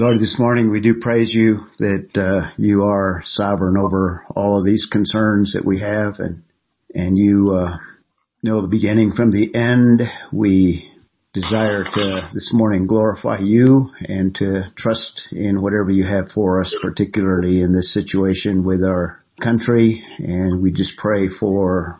Lord, this morning we do praise you that uh, you are sovereign over all of these concerns that we have and and you uh, know the beginning from the end. We desire to this morning glorify you and to trust in whatever you have for us, particularly in this situation with our country. And we just pray for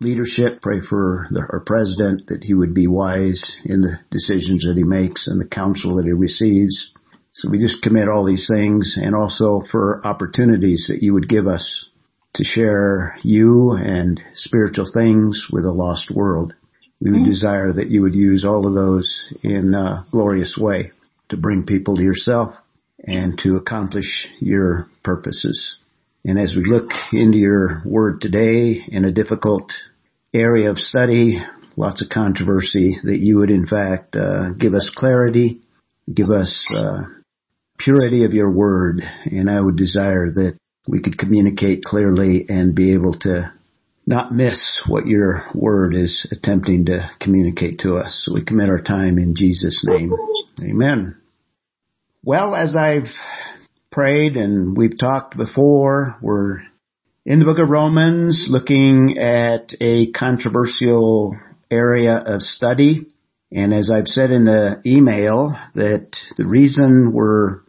leadership, pray for the, our president that he would be wise in the decisions that he makes and the counsel that he receives. So we just commit all these things and also for opportunities that you would give us to share you and spiritual things with a lost world. We would desire that you would use all of those in a glorious way to bring people to yourself and to accomplish your purposes. And as we look into your word today in a difficult area of study, lots of controversy, that you would in fact uh, give us clarity, give us uh, purity of your word, and I would desire that we could communicate clearly and be able to not miss what your word is attempting to communicate to us. So we commit our time in Jesus' name. Amen. Well, as I've prayed and we've talked before, we're in the book of Romans looking at a controversial area of study. And as I've said in the email, that the reason we're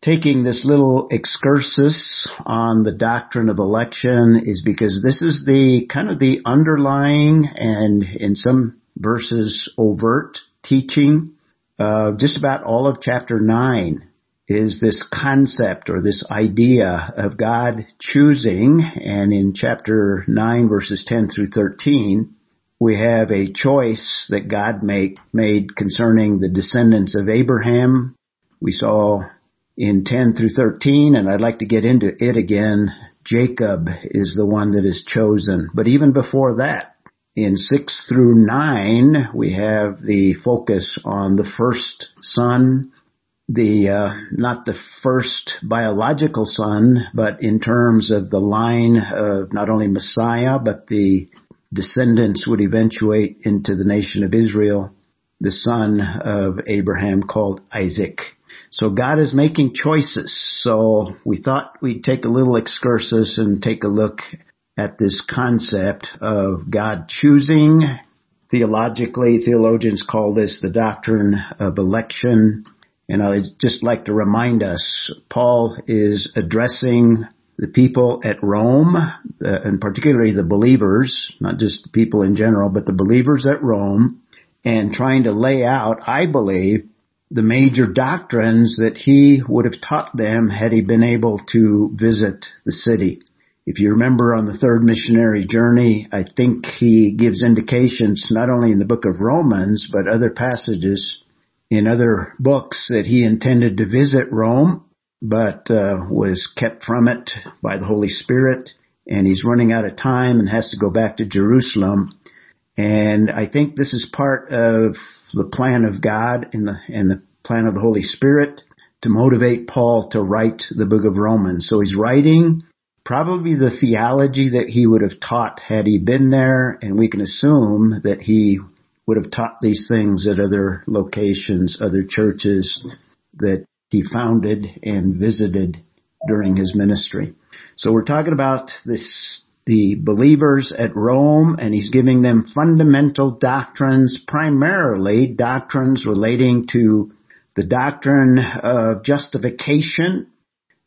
taking this little excursus on the doctrine of election is because this is the kind of the underlying and in some verses overt teaching uh, just about all of chapter 9 is this concept or this idea of God choosing and in chapter 9 verses 10 through 13 we have a choice that God make, made concerning the descendants of Abraham. We saw in 10 through 13, and I'd like to get into it again. Jacob is the one that is chosen. But even before that, in 6 through 9, we have the focus on the first son, the, uh, not the first biological son, but in terms of the line of not only Messiah, but the descendants would eventuate into the nation of Israel, the son of Abraham called Isaac. So God is making choices. So we thought we'd take a little excursus and take a look at this concept of God choosing. Theologically, theologians call this the doctrine of election. And I'd just like to remind us, Paul is addressing the people at Rome, uh, and particularly the believers, not just the people in general, but the believers at Rome, and trying to lay out, I believe, the major doctrines that he would have taught them had he been able to visit the city. If you remember on the third missionary journey, I think he gives indications not only in the book of Romans, but other passages in other books that he intended to visit Rome, but uh, was kept from it by the Holy Spirit, and he's running out of time and has to go back to Jerusalem. And I think this is part of the plan of God and the, and the plan of the Holy Spirit to motivate Paul to write the book of Romans. So he's writing probably the theology that he would have taught had he been there, and we can assume that he would have taught these things at other locations, other churches that he founded and visited during his ministry. So we're talking about this the believers at Rome and he's giving them fundamental doctrines, primarily doctrines relating to the doctrine of justification.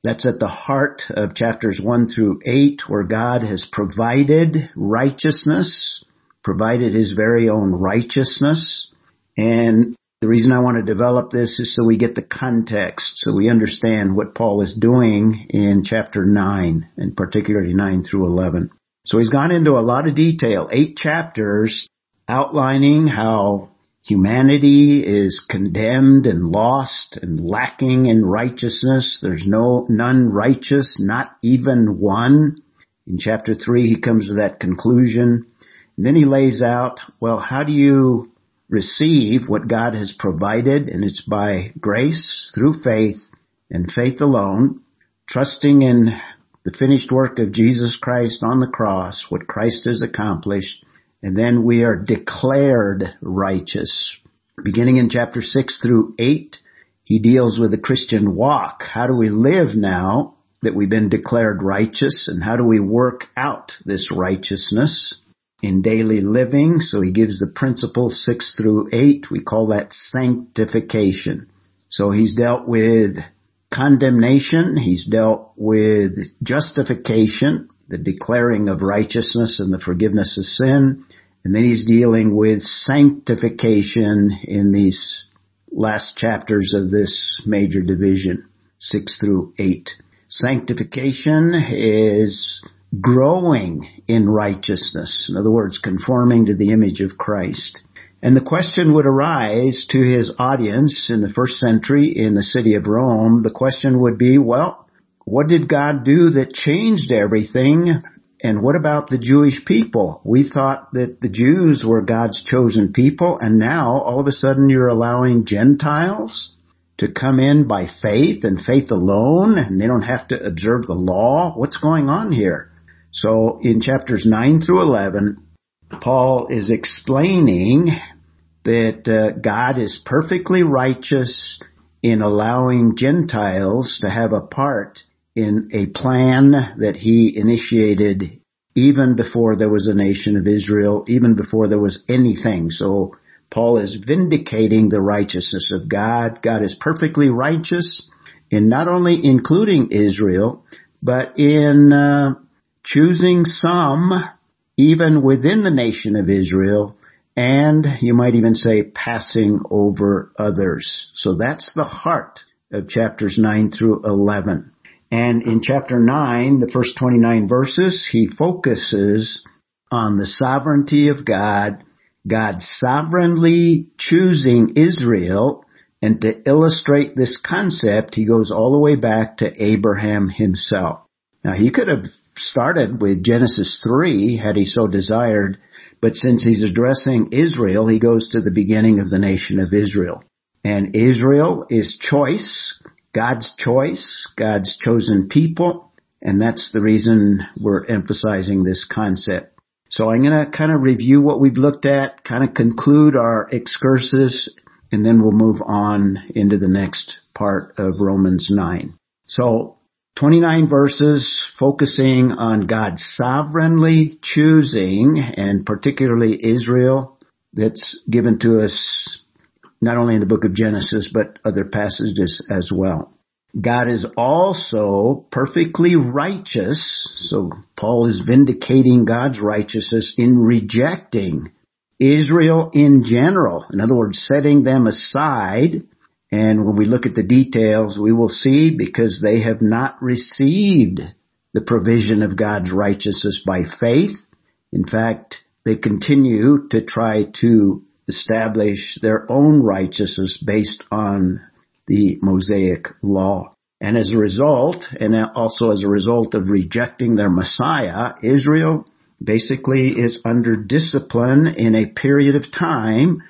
That's at the heart of chapters 1 through 8 where God has provided righteousness, provided his very own righteousness. And the reason I want to develop this is so we get the context, so we understand what Paul is doing in chapter 9, and particularly 9 through 11. So he's gone into a lot of detail, eight chapters outlining how humanity is condemned and lost and lacking in righteousness. There's no, none righteous, not even one. In chapter 3 he comes to that conclusion. And then he lays out, well, how do you receive what God has provided, and it's by grace through faith and faith alone, trusting in the finished work of Jesus Christ on the cross, what Christ has accomplished, and then we are declared righteous. Beginning in chapter 6 through 8, He deals with the Christian walk. How do we live now that we've been declared righteous and how do we work out this righteousness in daily living? So he gives the principle six through eight. We call that sanctification. So he's dealt with condemnation. He's dealt with justification, the declaring of righteousness and the forgiveness of sin. And then he's dealing with sanctification in these last chapters of this major division, six through eight. Sanctification is growing in righteousness. In other words, conforming to the image of Christ. And the question would arise to his audience in the first century in the city of Rome. The question would be, well, what did God do that changed everything? And what about the Jewish people? We thought that the Jews were God's chosen people and now all of a sudden you're allowing Gentiles to come in by faith and faith alone and they don't have to observe the law. What's going on here? So in chapters 9 through 11, Paul is explaining that uh, God is perfectly righteous in allowing Gentiles to have a part in a plan that he initiated even before there was a nation of Israel, even before there was anything. So Paul is vindicating the righteousness of God. God is perfectly righteous in not only including Israel, but in uh, choosing some even within the nation of Israel and you might even say passing over others. So that's the heart of chapters 9 through 11. And in chapter 9, the first 29 verses, he focuses on the sovereignty of God God sovereignly choosing Israel and to illustrate this concept, he goes all the way back to Abraham himself. Now he could have started with Genesis 3 had he so desired, but since he's addressing Israel, he goes to the beginning of the nation of Israel. And Israel is choice, God's choice, God's chosen people, and that's the reason we're emphasizing this concept. So I'm going to kind of review what we've looked at, kind of conclude our excursus, and then we'll move on into the next part of Romans 9. So 29 verses focusing on God sovereignly choosing and particularly Israel that's given to us not only in the book of Genesis but other passages as well. God is also perfectly righteous. So Paul is vindicating God's righteousness in rejecting Israel in general. In other words, setting them aside. And when we look at the details, we will see because they have not received the provision of God's righteousness by faith. In fact, they continue to try to establish their own righteousness based on the Mosaic law. And as a result, and also as a result of rejecting their Messiah, Israel basically is under discipline in a period of time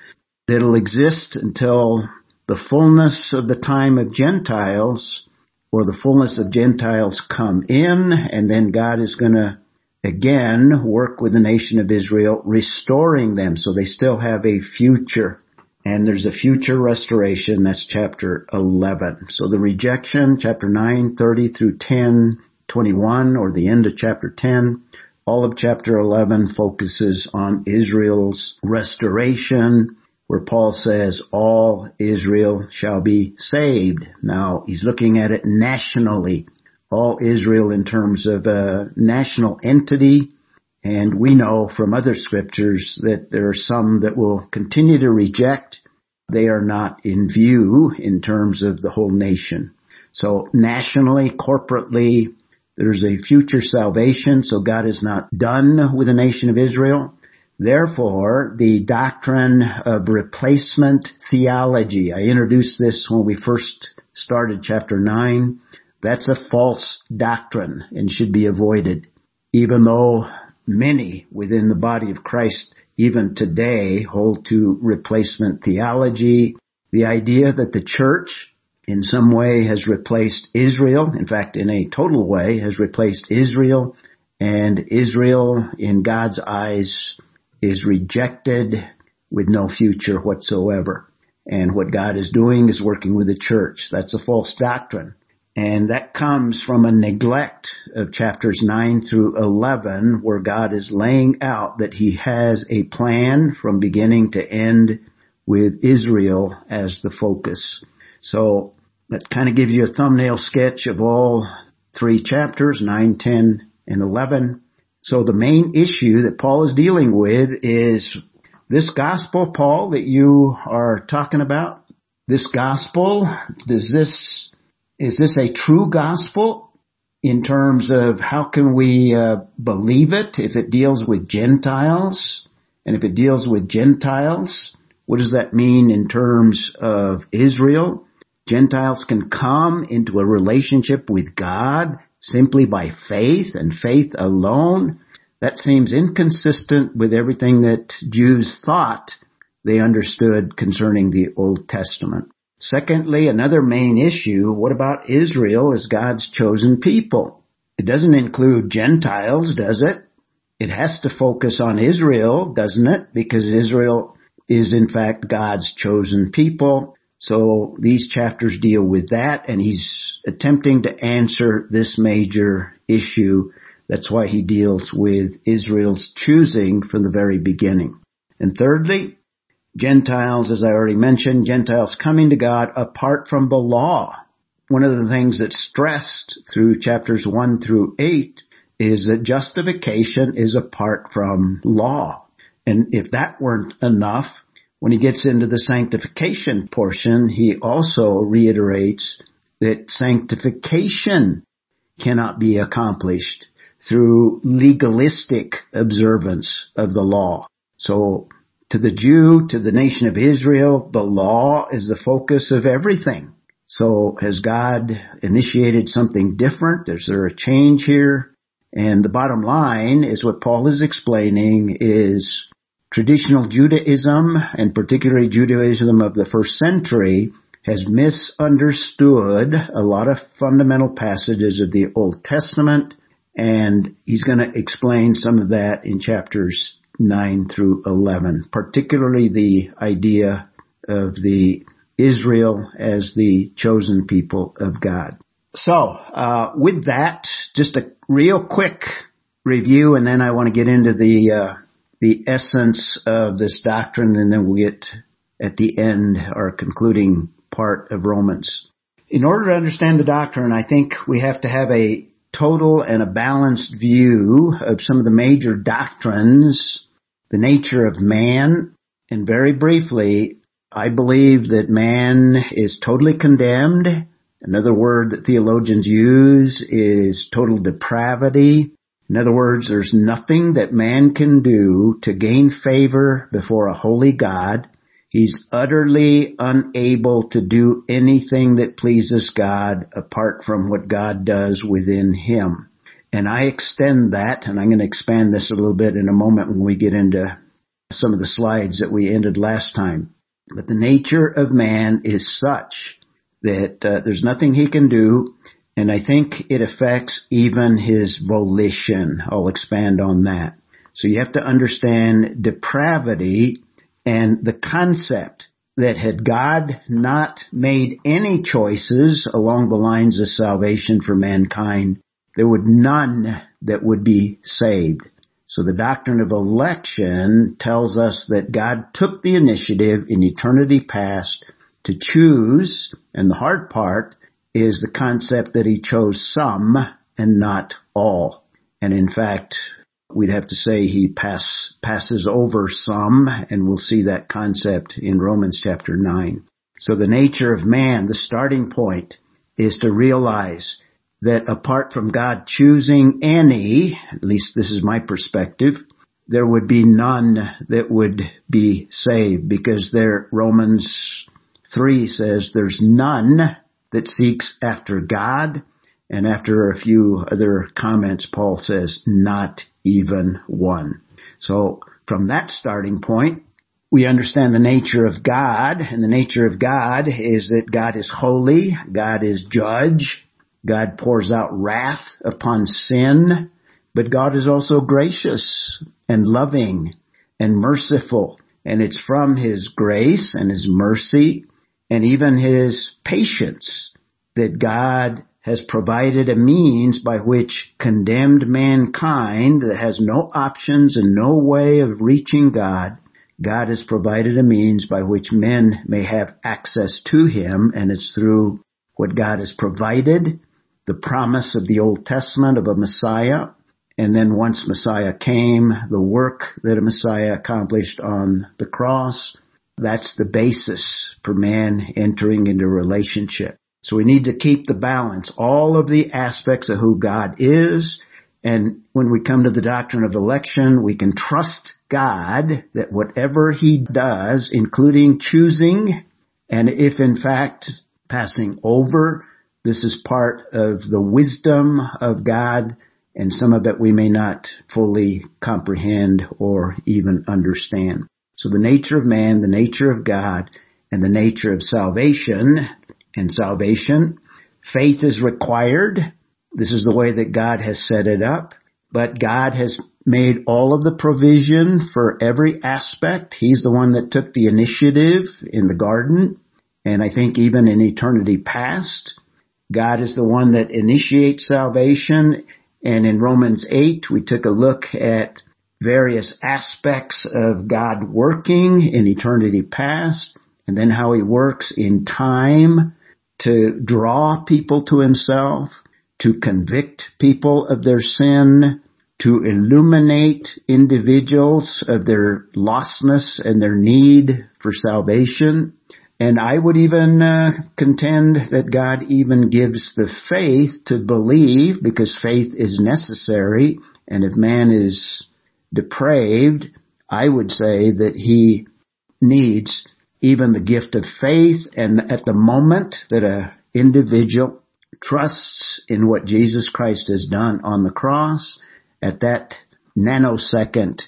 that'll exist until the fullness of the time of Gentiles or the fullness of Gentiles come in and then God is going to again work with the nation of Israel restoring them so they still have a future and there's a future restoration. That's chapter 11. So the rejection, chapter 9, 30 through 10, 21, or the end of chapter 10, all of chapter 11 focuses on Israel's restoration, where Paul says all Israel shall be saved. Now he's looking at it nationally. All Israel in terms of a national entity, and we know from other scriptures that there are some that will continue to reject. They are not in view in terms of the whole nation. So nationally, corporately, there's a future salvation, so God is not done with the nation of Israel. Therefore, the doctrine of replacement theology, I introduced this when we first started chapter 9. That's a false doctrine and should be avoided. Even though many within the body of Christ even today hold to replacement theology, the idea that the church in some way has replaced Israel, in fact in a total way has replaced Israel, and Israel in God's eyes is rejected with no future whatsoever. and what God is doing is working with the church. That's a false doctrine. And that comes from a neglect of chapters 9 through 11 where God is laying out that he has a plan from beginning to end with Israel as the focus. So that kind of gives you a thumbnail sketch of all three chapters, 9, 10, and 11. So the main issue that Paul is dealing with is this gospel, Paul, that you are talking about. This gospel, does this, is this a true gospel in terms of how can we uh, believe it if it deals with Gentiles? And if it deals with Gentiles, what does that mean in terms of Israel? Gentiles can come into a relationship with God simply by faith and faith alone. That seems inconsistent with everything that Jews thought they understood concerning the Old Testament. Secondly, another main issue, what about Israel as God's chosen people? It doesn't include Gentiles, does it? It has to focus on Israel, doesn't it? Because Israel is in fact God's chosen people. So these chapters deal with that and he's attempting to answer this major issue. That's why he deals with Israel's choosing from the very beginning. And thirdly, Gentiles, as I already mentioned, Gentiles coming to God apart from the law. One of the things that's stressed through chapters 1 through 8 is that justification is apart from law. And if that weren't enough, when he gets into the sanctification portion, he also reiterates that sanctification cannot be accomplished through legalistic observance of the law. So to the Jew, to the nation of Israel, the law is the focus of everything. So has God initiated something different? Is there a change here? And the bottom line is what Paul is explaining is Traditional Judaism, and particularly Judaism of the first century, has misunderstood a lot of fundamental passages of the Old Testament, and he's going to explain some of that in chapters 9 through 11, particularly the idea of the Israel as the chosen people of God. So, uh, with that, just a real quick review, and then I want to get into the uh, the essence of this doctrine and then we'll get at the end our concluding part of Romans. In order to understand the doctrine, I think we have to have a total and a balanced view of some of the major doctrines, the nature of man, and very briefly, I believe that man is totally condemned. Another word that theologians use is total depravity. In other words, there's nothing that man can do to gain favor before a holy God. He's utterly unable to do anything that pleases God apart from what God does within him. And I extend that, and I'm going to expand this a little bit in a moment when we get into some of the slides that we ended last time. But the nature of man is such that uh, there's nothing he can do and I think it affects even his volition. I'll expand on that. So you have to understand depravity and the concept that had God not made any choices along the lines of salvation for mankind, there would none that would be saved. So the doctrine of election tells us that God took the initiative in eternity past to choose, and the hard part is the concept that he chose some and not all. And in fact, we'd have to say he pass, passes over some, and we'll see that concept in Romans chapter 9. So the nature of man, the starting point, is to realize that apart from God choosing any, at least this is my perspective, there would be none that would be saved because there, Romans 3 says there's none that seeks after God. And after a few other comments, Paul says, not even one. So from that starting point, we understand the nature of God, and the nature of God is that God is holy, God is judge, God pours out wrath upon sin, but God is also gracious and loving and merciful And it's from His grace and His mercy and even His patience that God has provided a means by which condemned mankind that has no options and no way of reaching God, God has provided a means by which men may have access to Him and it's through what God has provided, the promise of the Old Testament of a Messiah, and then once Messiah came, the work that a Messiah accomplished on the cross, that's the basis for man entering into relationship. So we need to keep the balance, all of the aspects of who God is, and when we come to the doctrine of election, we can trust God that whatever He does, including choosing, and if in fact passing over, this is part of the wisdom of God, and some of it we may not fully comprehend or even understand. So the nature of man, the nature of God, and the nature of salvation and salvation. Faith is required. This is the way that God has set it up. But God has made all of the provision for every aspect. He's the one that took the initiative in the garden. And I think even in eternity past, God is the one that initiates salvation. And in Romans 8, we took a look at various aspects of God working in eternity past and then how he works in time to draw people to himself, to convict people of their sin, to illuminate individuals of their lostness and their need for salvation. And I would even uh, contend that God even gives the faith to believe because faith is necessary. And if man is depraved, I would say that he needs even the gift of faith and at the moment that a individual trusts in what Jesus Christ has done on the cross, at that nanosecond,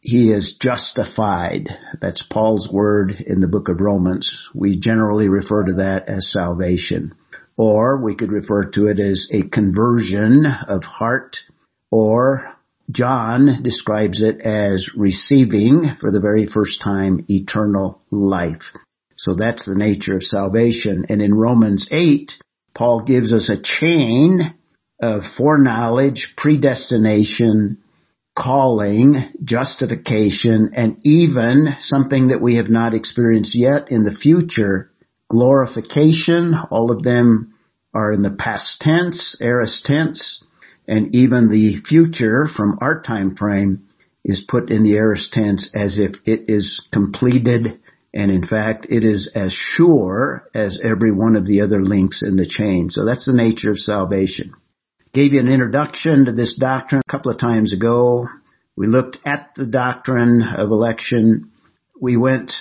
he is justified. That's Paul's word in the book of Romans. We generally refer to that as salvation. Or we could refer to it as a conversion of heart or John describes it as receiving for the very first time eternal life. So that's the nature of salvation. And in Romans 8, Paul gives us a chain of foreknowledge, predestination, calling, justification, and even something that we have not experienced yet in the future, glorification. All of them are in the past tense, aorist tense and even the future from our time frame is put in the aorist tense as if it is completed and in fact it is as sure as every one of the other links in the chain. So that's the nature of salvation. Gave you an introduction to this doctrine a couple of times ago. We looked at the doctrine of election. We went,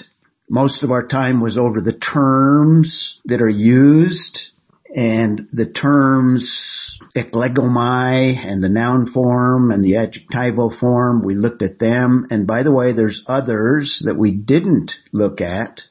most of our time was over the terms that are used and the terms eklegomai and the noun form and the adjectival form, we looked at them. And by the way, there's others that we didn't look at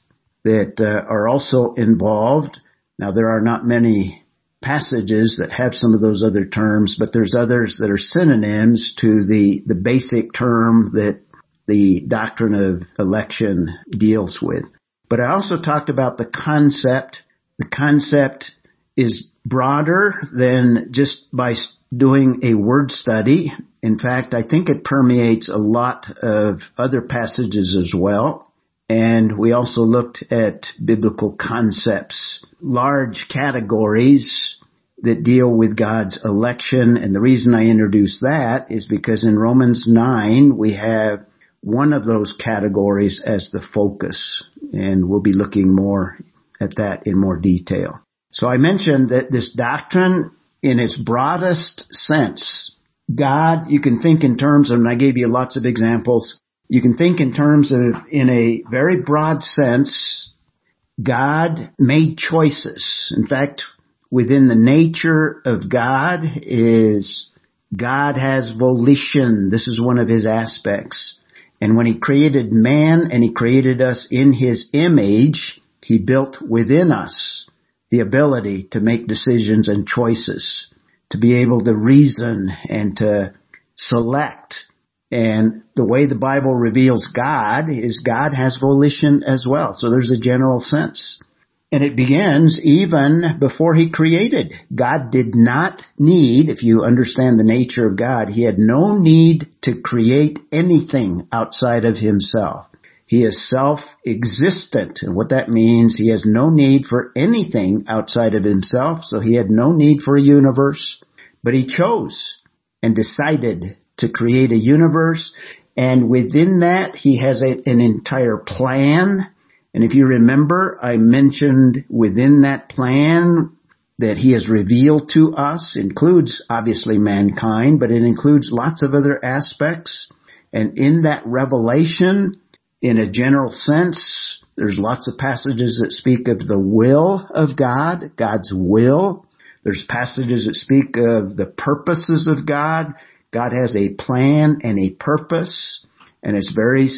that uh, are also involved. Now there are not many passages that have some of those other terms, but there's others that are synonyms to the, the basic term that the doctrine of election deals with. But I also talked about the concept. The concept is broader than just by doing a word study. In fact, I think it permeates a lot of other passages as well. And we also looked at biblical concepts, large categories that deal with God's election. And the reason I introduce that is because in Romans 9, we have one of those categories as the focus. And we'll be looking more at that in more detail. So I mentioned that this doctrine in its broadest sense, God, you can think in terms of, and I gave you lots of examples, you can think in terms of, in a very broad sense, God made choices. In fact, within the nature of God is God has volition. This is one of his aspects. And when he created man and he created us in his image, he built within us the ability to make decisions and choices, to be able to reason and to select And the way the Bible reveals God is God has volition as well. So there's a general sense. And it begins even before he created. God did not need, if you understand the nature of God, he had no need to create anything outside of himself. He is self-existent. And what that means, he has no need for anything outside of himself. So he had no need for a universe, but he chose and decided to create a universe. And within that, he has a, an entire plan and if you remember, I mentioned within that plan that he has revealed to us includes obviously mankind, but it includes lots of other aspects. And in that revelation, in a general sense, there's lots of passages that speak of the will of God, God's will. There's passages that speak of the purposes of God. God has a plan and a purpose, and it's very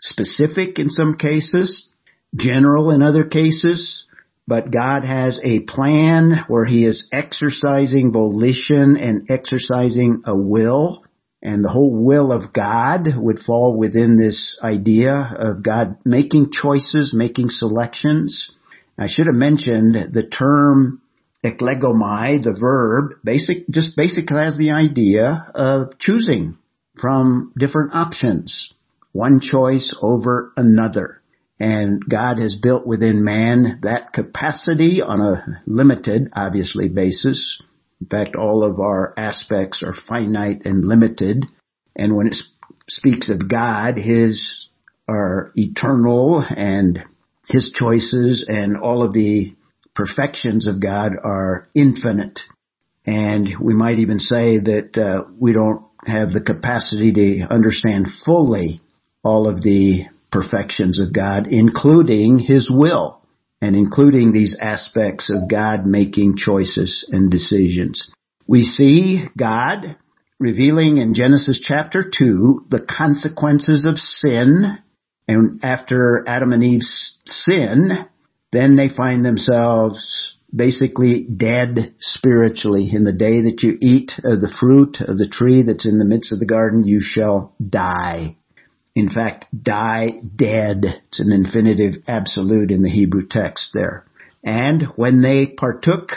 specific in some cases general in other cases, but God has a plan where He is exercising volition and exercising a will. And the whole will of God would fall within this idea of God making choices, making selections. I should have mentioned the term eklegomai, the verb, basic, just basically has the idea of choosing from different options. One choice over another. And God has built within man that capacity on a limited, obviously, basis. In fact, all of our aspects are finite and limited. And when it speaks of God, His are eternal and His choices and all of the perfections of God are infinite. And we might even say that uh, we don't have the capacity to understand fully all of the perfections of God, including His will and including these aspects of God making choices and decisions. We see God revealing in Genesis chapter 2 the consequences of sin and after Adam and Eve's sin, then they find themselves basically dead spiritually. In the day that you eat of the fruit of the tree that's in the midst of the garden, you shall die in fact, die dead. It's an infinitive absolute in the Hebrew text there. And when they partook,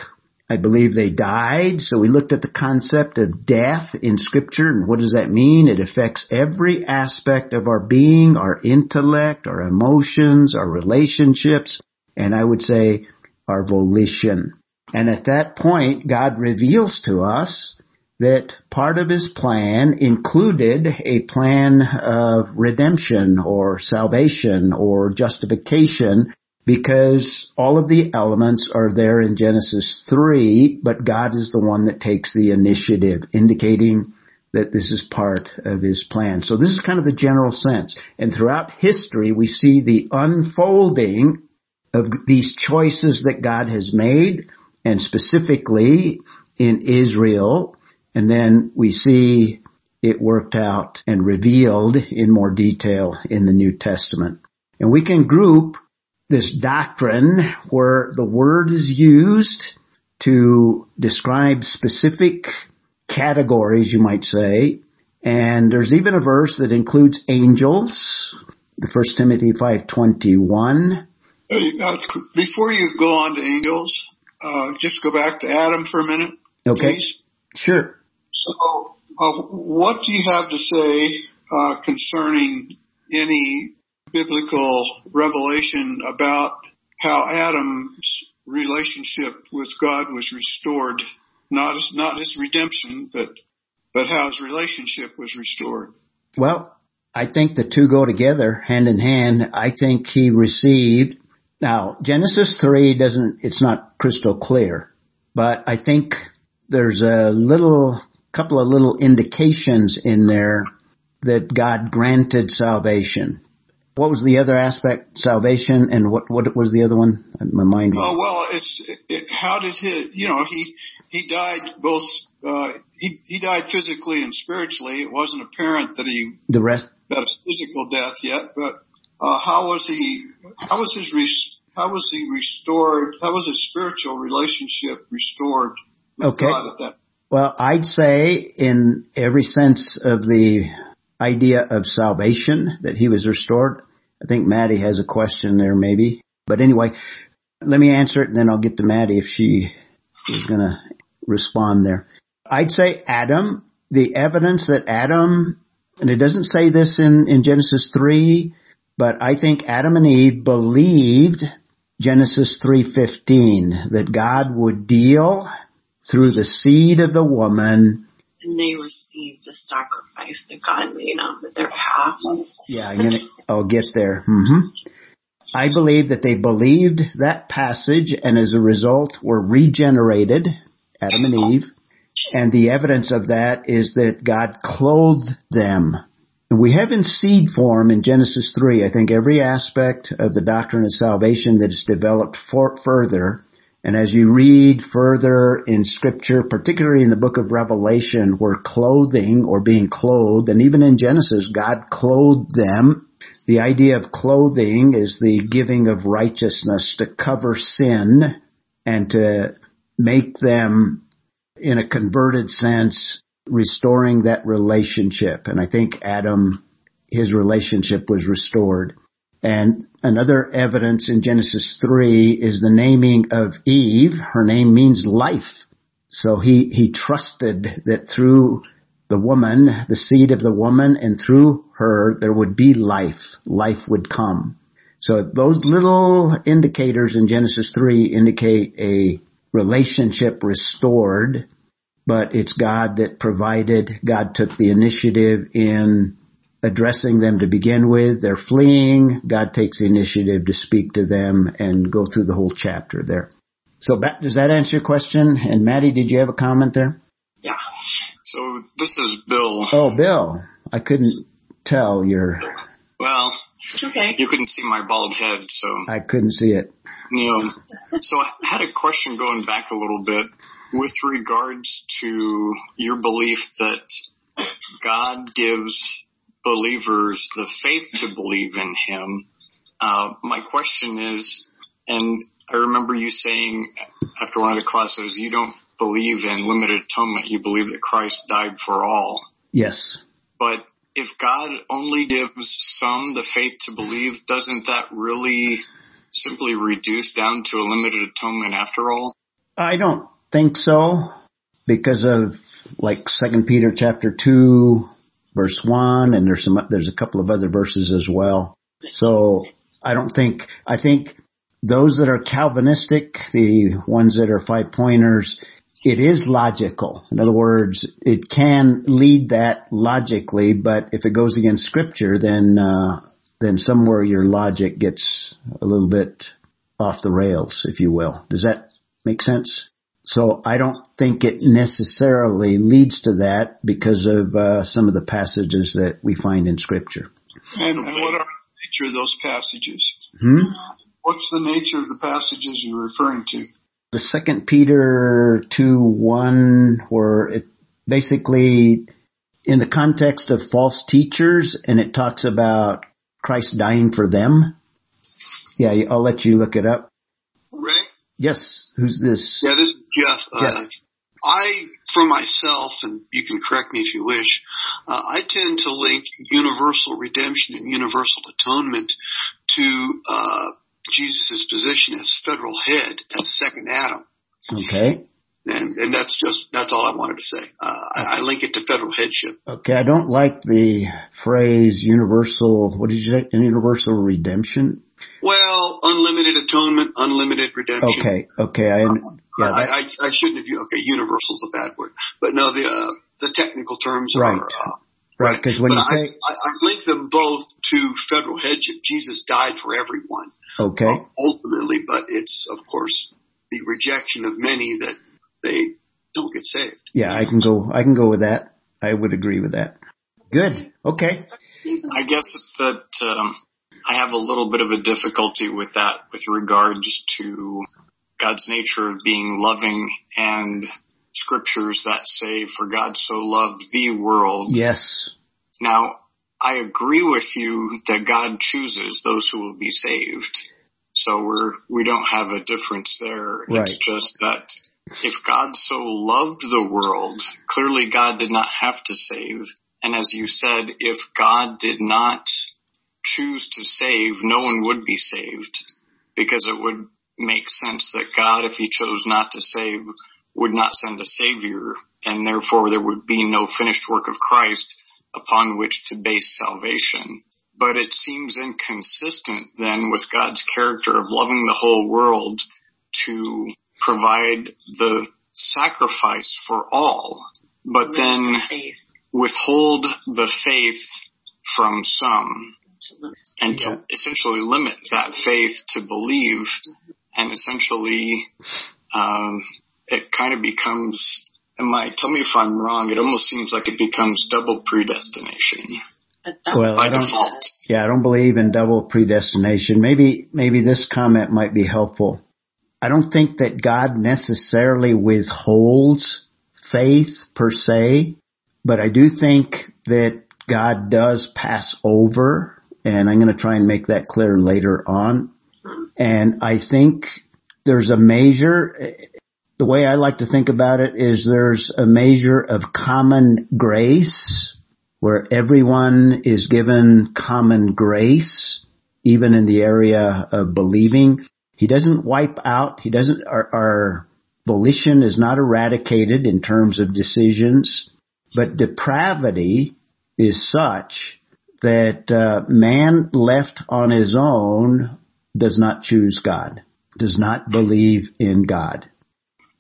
I believe they died. So we looked at the concept of death in scripture and what does that mean? It affects every aspect of our being, our intellect, our emotions, our relationships, and I would say our volition. And at that point, God reveals to us that part of his plan included a plan of redemption or salvation or justification because all of the elements are there in Genesis 3, but God is the one that takes the initiative, indicating that this is part of his plan. So this is kind of the general sense. And throughout history, we see the unfolding of these choices that God has made, and specifically in Israel, and then we see it worked out and revealed in more detail in the New Testament. And we can group this doctrine where the word is used to describe specific categories, you might say. And there's even a verse that includes angels, the First Timothy 5.21. Hey, uh, before you go on to angels, uh, just go back to Adam for a minute, okay. please. Sure. So, uh, what do you have to say uh, concerning any biblical revelation about how Adam's relationship with God was restored? Not his, not his redemption, but but how his relationship was restored. Well, I think the two go together hand in hand. I think he received now Genesis 3 doesn't, it's not crystal clear, but I think there's a little couple of little indications in there that God granted salvation. What was the other aspect? Salvation, and what what was the other one? My mind. Oh well, it's it, how did he? You know, he he died both. Uh, he he died physically and spiritually. It wasn't apparent that he the rest that physical death yet, but uh, how was he? How was his? How was he restored? How was his spiritual relationship restored with okay. God at that well, I'd say in every sense of the idea of salvation that he was restored. I think Maddie has a question there maybe. But anyway, let me answer it and then I'll get to Maddie if she is going to respond there. I'd say Adam, the evidence that Adam, and it doesn't say this in, in Genesis 3, but I think Adam and Eve believed Genesis 3:15 that God would deal through the seed of the woman and they received the sacrifice that God made on their behalf. Yeah, I'm gonna, I'll get there. Mm-hmm. I believe that they believed that passage and as a result were regenerated, Adam and Eve, and the evidence of that is that God clothed them we have in seed form in Genesis 3, I think every aspect of the doctrine of salvation that is developed for, further. And as you read further in scripture, particularly in the book of Revelation, where clothing or being clothed, and even in Genesis, God clothed them. The idea of clothing is the giving of righteousness to cover sin and to make them in a converted sense restoring that relationship. And I think Adam, his relationship was restored. And another evidence in Genesis 3 is the naming of Eve. Her name means life. So he, he trusted that through the woman, the seed of the woman, and through her, there would be life. Life would come. So those little indicators in Genesis 3 indicate a relationship restored but it's God that provided. God took the initiative in addressing them to begin with. They're fleeing. God takes the initiative to speak to them and go through the whole chapter there. So does that answer your question? And Maddie, did you have a comment there? Yeah. So this is Bill. Oh, Bill. I couldn't tell your. Well, okay. You couldn't see my bald head, so. I couldn't see it. You know, so I had a question going back a little bit with regards to your belief that God gives believers the faith to believe in Him, uh, my question is, and I remember you saying after one of the classes, you don't believe in limited atonement. You believe that Christ died for all. Yes. But if God only gives some the faith to believe, doesn't that really simply reduce down to a limited atonement after all? I don't think so because of like Second Peter chapter two, verse one, and there's some there's a couple of other verses as well. So I don't think I think those that are Calvinistic, the ones that are five pointers, it is logical. In other words, it can lead that logically, but if it goes against Scripture, then uh, then somewhere your logic gets a little bit off the rails, if you will. Does that make sense? So I don't think it necessarily leads to that because of uh, some of the passages that we find in Scripture. And, what are the nature of those passages? Hmm? What's the nature of the passages you're referring to? The Second Peter two one, where it basically in the context of false teachers, and it talks about Christ dying for them. Yeah, I'll let you look it up. Ray? Yes. Who's this? Yeah, this Jeff. Uh, I, for myself, and you can correct me if you wish, uh, I tend to link universal redemption and universal atonement to uh, Jesus' position as federal head, as second Adam. Okay. And, and that's just, that's all I wanted to say. Uh, I, I link it to federal headship. Okay, I don't like the phrase universal, what did you say? Universal redemption? Well, unlimited atonement, unlimited redemption. Okay, okay, I, yeah, I, I, I shouldn't have used, okay, is a bad word. But no, the, uh, the technical terms Right. are, uh, right, because when but you I, say, I, I link them both to federal headship. Jesus died for everyone, okay, ultimately, but it's, of course, the rejection of many that they don't get saved. yeah, I can go, I can go with that. I would agree with that. Good, okay. I guess that um, I have a little bit of a difficulty with that with regards to God's nature of being loving and scriptures that say, for God so loved the world. Yes, Now, I agree with you that God chooses those who will be saved. So we're, we don't have a difference there. Right. It's just that if God so loved the world, clearly God did not have to save And as you said, if God did not choose to save, no one would be saved because it would make sense that God, if he chose not to save, would not send a savior and therefore there would be no finished work of Christ upon which to base salvation. But it seems inconsistent then with God's character of loving the whole world to provide the sacrifice for all, but then withhold the faith from some and to yeah. essentially limit that faith to believe and essentially um, it kind of becomes am I tell me if I'm wrong it almost seems like it becomes double predestination. Well, by default. Yeah I don't believe in double predestination. Maybe maybe this comment might be helpful. I don't think that God necessarily withholds faith per se but I do think that God does pass over and I'm going to try and make that clear later on. And I think there's a measure, the way I like to think about it is there's a measure of common grace where everyone is given common grace, even in the area of believing. He doesn't wipe out, he doesn't, our, our volition is not eradicated in terms of decisions, but depravity is such that uh, man left on his own does not choose God, does not believe in God.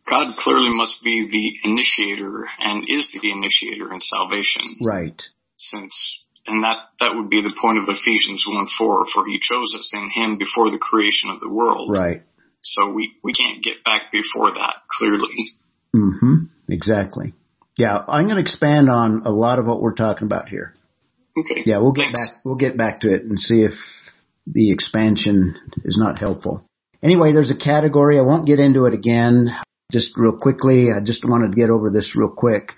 God clearly must be the initiator and is the initiator in salvation. Right. Since, and that, that would be the point of Ephesians 1 4, for he chose us in him before the creation of the world. Right. So we, we can't get back before that, clearly. Mm-hmm. Exactly. Yeah, I'm going to expand on a lot of what we're talking about here. Okay. Yeah, we'll get Thanks. back, we'll get back to it and see if the expansion is not helpful. Anyway, there's a category. I won't get into it again. Just real quickly. I just wanted to get over this real quick.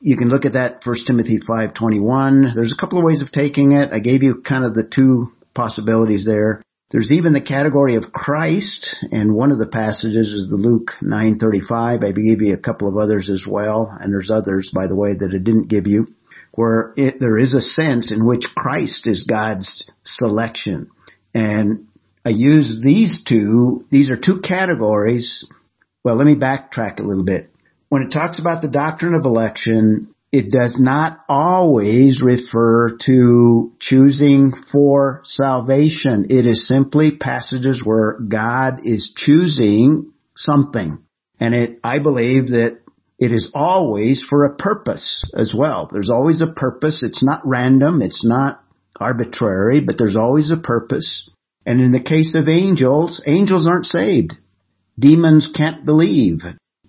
You can look at that 1 Timothy 5:21. There's a couple of ways of taking it. I gave you kind of the two possibilities there. There's even the category of Christ, and one of the passages is the Luke 9:35. I gave you a couple of others as well, and there's others, by the way, that I didn't give you where it, there is a sense in which Christ is God's selection. And I use these two, these are two categories. Well, let me backtrack a little bit. When it talks about the doctrine of election, it does not always refer to choosing for salvation. It is simply passages where God is choosing something. And it, I believe that it is always for a purpose as well. There's always a purpose. It's not random. It's not arbitrary, but there's always a purpose. And in the case of angels, angels aren't saved. Demons can't believe.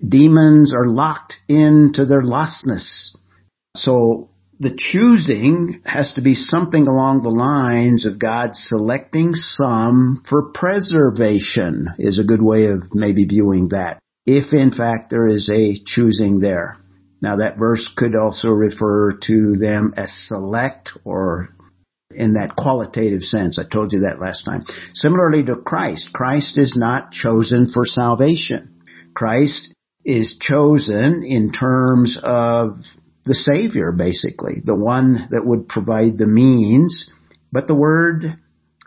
Demons are locked into their lostness. So the choosing has to be something along the lines of God selecting some for preservation is a good way of maybe viewing that if in fact there is a choosing there. Now that verse could also refer to them as select or in that qualitative sense. I told you that last time. Similarly to Christ, Christ is not chosen for salvation. Christ is chosen in terms of the Savior, basically, the one that would provide the means, but the word,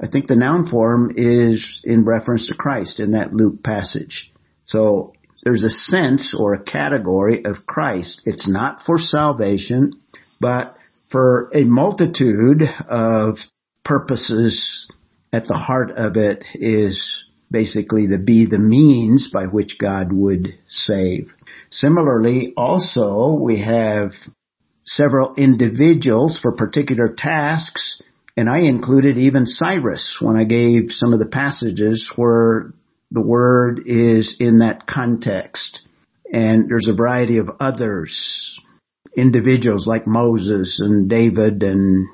I think the noun form is in reference to Christ in that Luke passage. So there's a sense or a category of Christ. It's not for salvation, but for a multitude of purposes at the heart of it is basically to be the means by which God would save. Similarly, also we have several individuals for particular tasks, and I included even Cyrus when I gave some of the passages where the word is in that context. And there's a variety of others, individuals like Moses and David and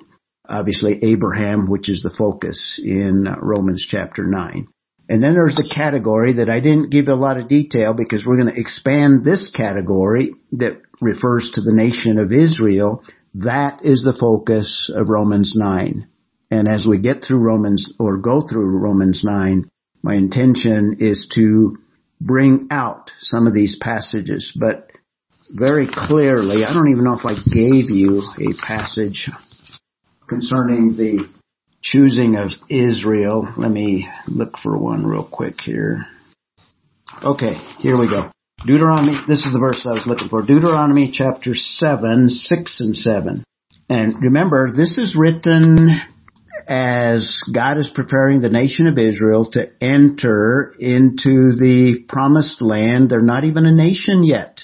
obviously Abraham, which is the focus in Romans chapter 9. And then there's the category that I didn't give a lot of detail because we're going to expand this category that refers to the nation of Israel. That is the focus of Romans 9. And as we get through Romans or go through Romans 9, my intention is to bring out some of these passages, but very clearly, I don't even know if I gave you a passage concerning the choosing of Israel. Let me look for one real quick here. Okay, here we go. Deuteronomy, this is the verse I was looking for. Deuteronomy chapter 7, 6 and 7. And remember, this is written as God is preparing the nation of Israel to enter into the promised land. They're not even a nation yet.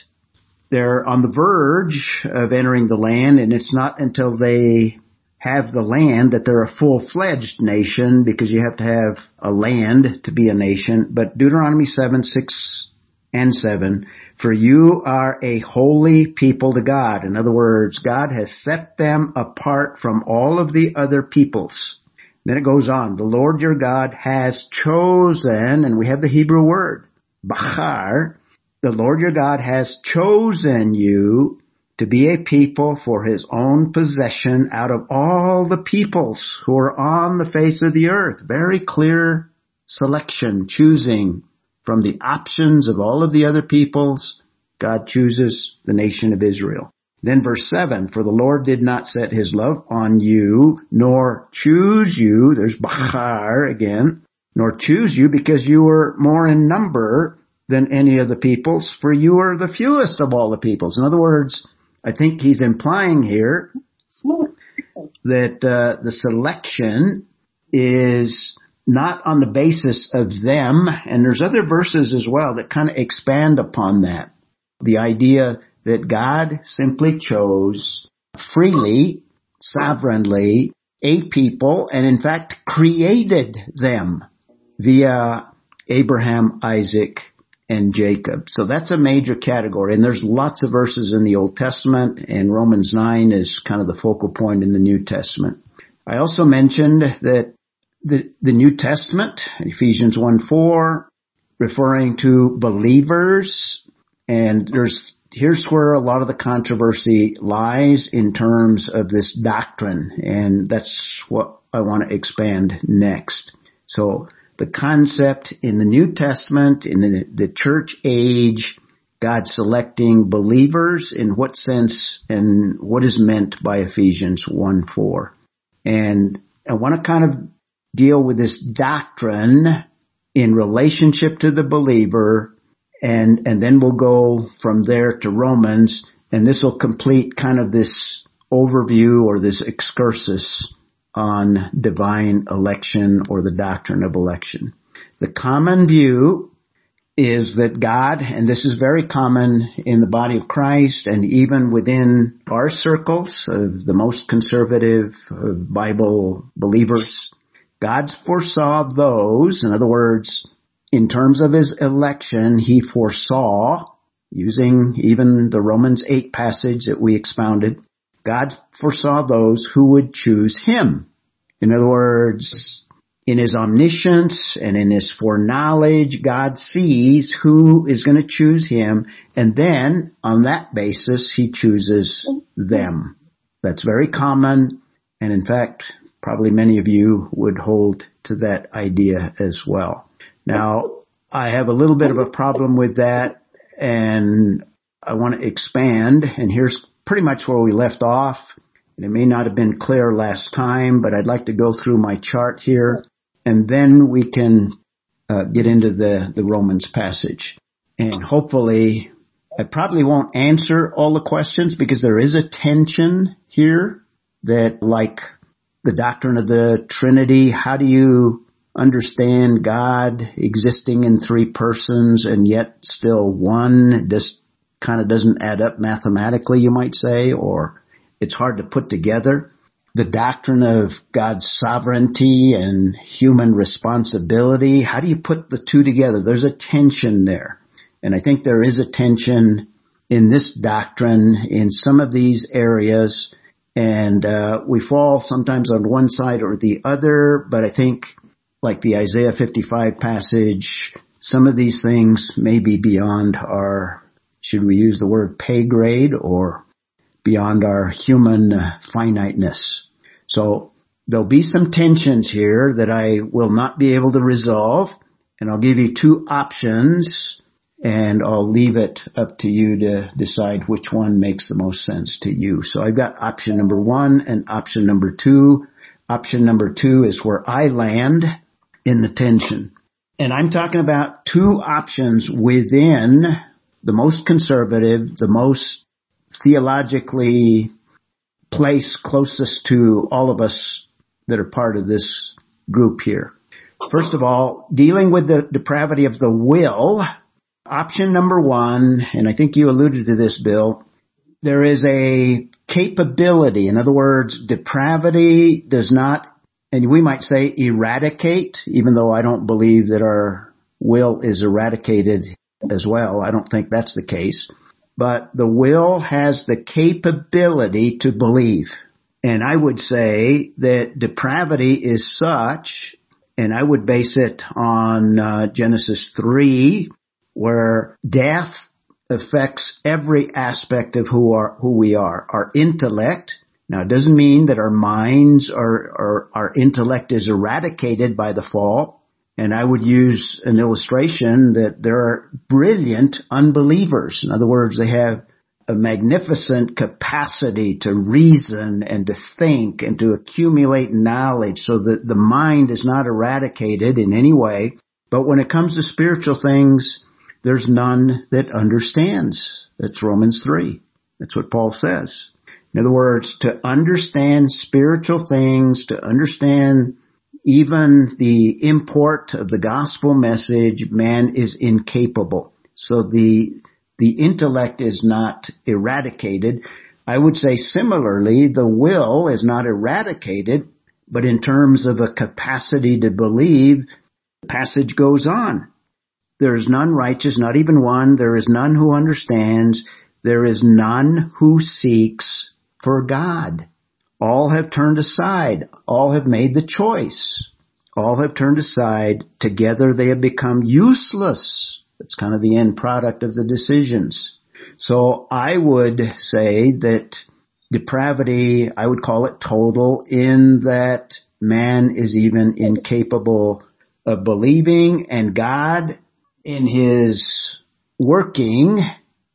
They're on the verge of entering the land and it's not until they have the land that they're a full-fledged nation because you have to have a land to be a nation. But Deuteronomy 7, 6 and 7, for you are a holy people to God. In other words, God has set them apart from all of the other peoples. Then it goes on, the Lord your God has chosen, and we have the Hebrew word, Bachar, the Lord your God has chosen you to be a people for his own possession out of all the peoples who are on the face of the earth. Very clear selection, choosing from the options of all of the other peoples. God chooses the nation of Israel. Then verse 7, for the Lord did not set his love on you, nor choose you, there's Bachar again, nor choose you because you were more in number than any of the peoples, for you are the fewest of all the peoples. In other words, I think he's implying here that uh, the selection is not on the basis of them, and there's other verses as well that kind of expand upon that. The idea that God simply chose freely, sovereignly, a people, and in fact created them via Abraham, Isaac, and Jacob. So that's a major category. And there's lots of verses in the Old Testament and Romans 9 is kind of the focal point in the New Testament. I also mentioned that the, the New Testament, Ephesians 1 4, referring to believers, and there's here's where a lot of the controversy lies in terms of this doctrine, and that's what I want to expand next. So the concept in the New Testament, in the, the church age, God selecting believers in what sense and what is meant by Ephesians 1 4. And I want to kind of deal with this doctrine in relationship to the believer and, and then we'll go from there to Romans and this will complete kind of this overview or this excursus on divine election or the doctrine of election. The common view is that God, and this is very common in the body of Christ and even within our circles of the most conservative uh, Bible believers, God foresaw those, in other words, in terms of his election, he foresaw, using even the Romans 8 passage that we expounded, God foresaw those who would choose him. In other words, in his omniscience and in his foreknowledge, God sees who is going to choose him, and then on that basis, he chooses them. That's very common, and in fact, probably many of you would hold to that idea as well. Now, I have a little bit of a problem with that, and I want to expand, and here's pretty much where we left off. And it may not have been clear last time, but I'd like to go through my chart here and then we can uh, get into the, the Romans passage. And hopefully, I probably won't answer all the questions because there is a tension here that like the doctrine of the Trinity, how do you understand God existing in three persons and yet still one? This kind of doesn't add up mathematically, you might say, or it's hard to put together. The doctrine of God's sovereignty and human responsibility. How do you put the two together? There's a tension there. And I think there is a tension in this doctrine in some of these areas. And uh, we fall sometimes on one side or the other, but I think like the Isaiah 55 passage, some of these things may be beyond our, should we use the word pay grade or beyond our human finiteness. So there'll be some tensions here that I will not be able to resolve and I'll give you two options and I'll leave it up to you to decide which one makes the most sense to you. So I've got option number one and option number two. Option number two is where I land in the tension. And I'm talking about two options within the most conservative, the most theologically placed closest to all of us that are part of this group here. First of all, dealing with the depravity of the will, option number one, and I think you alluded to this, Bill, there is a capability. In other words, depravity does not, and we might say eradicate, even though I don't believe that our will is eradicated as well. I don't think that's the case. But the will has the capability to believe. And I would say that depravity is such, and I would base it on uh, Genesis 3, where death affects every aspect of who are who we are. Our intellect. Now, it doesn't mean that our minds or, or our intellect is eradicated by the fall. And I would use an illustration that there are brilliant unbelievers. In other words, they have a magnificent capacity to reason and to think and to accumulate knowledge so that the mind is not eradicated in any way. But when it comes to spiritual things, there's none that understands. That's Romans 3. That's what Paul says. In other words, to understand spiritual things, to understand even the import of the gospel message, man is incapable. So the, the intellect is not eradicated. I would say similarly, the will is not eradicated, but in terms of a capacity to believe, the passage goes on. There is none righteous, not even one. There is none who understands. There is none who seeks for God. All have turned aside. All have made the choice. All have turned aside. Together they have become useless. That's kind of the end product of the decisions. So I would say that depravity, I would call it total in that man is even incapable of believing and God in his working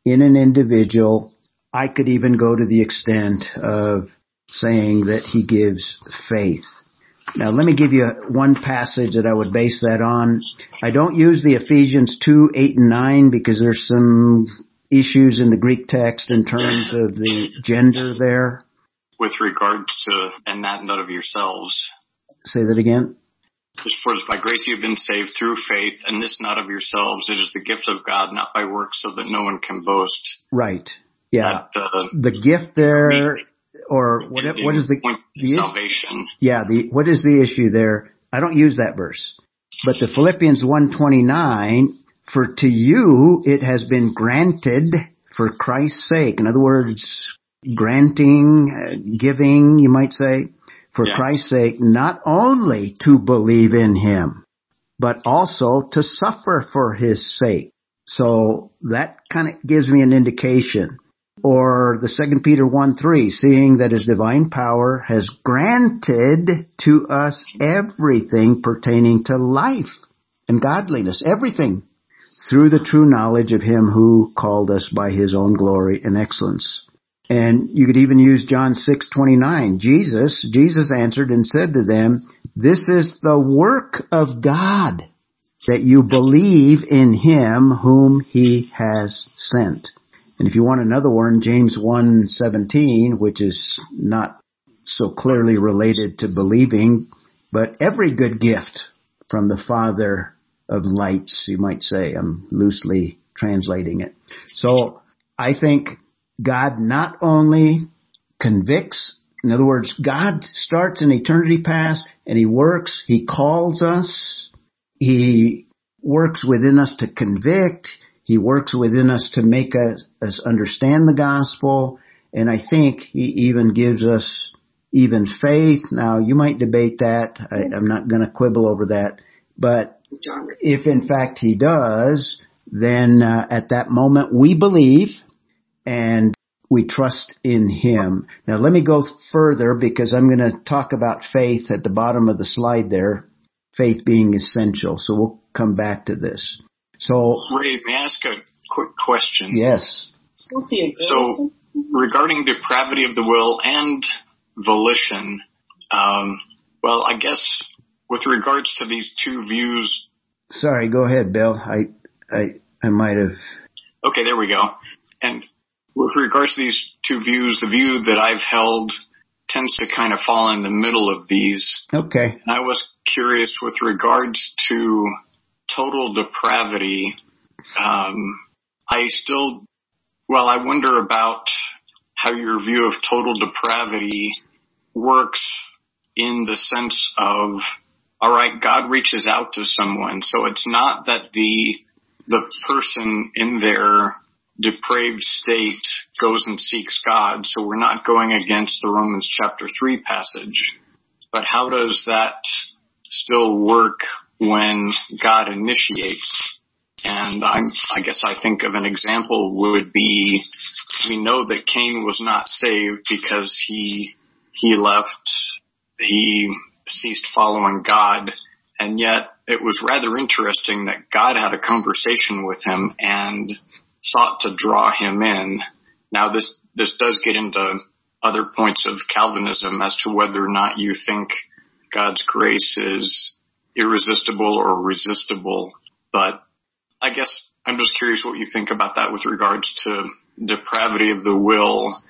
in an individual, I could even go to the extent of saying that he gives faith. Now let me give you one passage that I would base that on. I don't use the Ephesians 2, 8 and 9 because there's some issues in the Greek text in terms of the gender there. With regards to, and that none of yourselves. Say that again. For by grace you have been saved through faith, and this not of yourselves. It is the gift of God, not by works, so that no one can boast. Right. Yeah. That, uh, the gift there, or what? What is the, the salvation? Yeah. The what is the issue there? I don't use that verse, but the Philippians one twenty nine. For to you it has been granted for Christ's sake. In other words, granting, uh, giving, you might say for yeah. Christ's sake, not only to believe in Him, but also to suffer for His sake. So that kind of gives me an indication. Or the second Peter 1 3, seeing that his divine power has granted to us everything pertaining to life and godliness, everything through the true knowledge of him who called us by his own glory and excellence. And you could even use John 6:29. Jesus, Jesus answered and said to them, "This is the work of God, that you believe in him whom he has sent." And if you want another one, James 1:17, which is not so clearly related to believing, but every good gift from the Father of lights, you might say. I'm loosely translating it. So I think God not only convicts, in other words, God starts in eternity past and He works, He calls us, He works within us to convict, He works within us to make us, us understand the gospel, and I think He even gives us even faith. Now you might debate that, I, I'm not going to quibble over that, but if in fact He does, then uh, at that moment we believe, and we trust in Him. Now let me go further because I'm going to talk about faith at the bottom of the slide there. Faith being essential. So we'll come back to this. So, Ray, may I ask a quick question? yes. So, regarding depravity of the will and volition, um, well, I guess with regards to these two views, Sorry, go ahead, Bill. I, I, I might have, okay, there we go. And with regards to these two views, the view that I've held tends to kind of fall in the middle of these. okay. And I was curious with regards to total depravity. Um, I still, well, I wonder about how your view of total depravity works in the sense of, all right, God reaches out to someone. So it's not that the, the person in their depraved state goes and seeks God. So we're not going against the Romans chapter three passage, but how does that still work when God initiates? And I'm, I guess I think of an example would be, we know that Cain was not saved because he, he left, he ceased following God. And yet it was rather interesting that God had a conversation with him and sought to draw him in. Now this, this does get into other points of Calvinism as to whether or not you think God's grace is irresistible or resistible. But I guess I'm just curious what you think about that with regards to depravity of the will.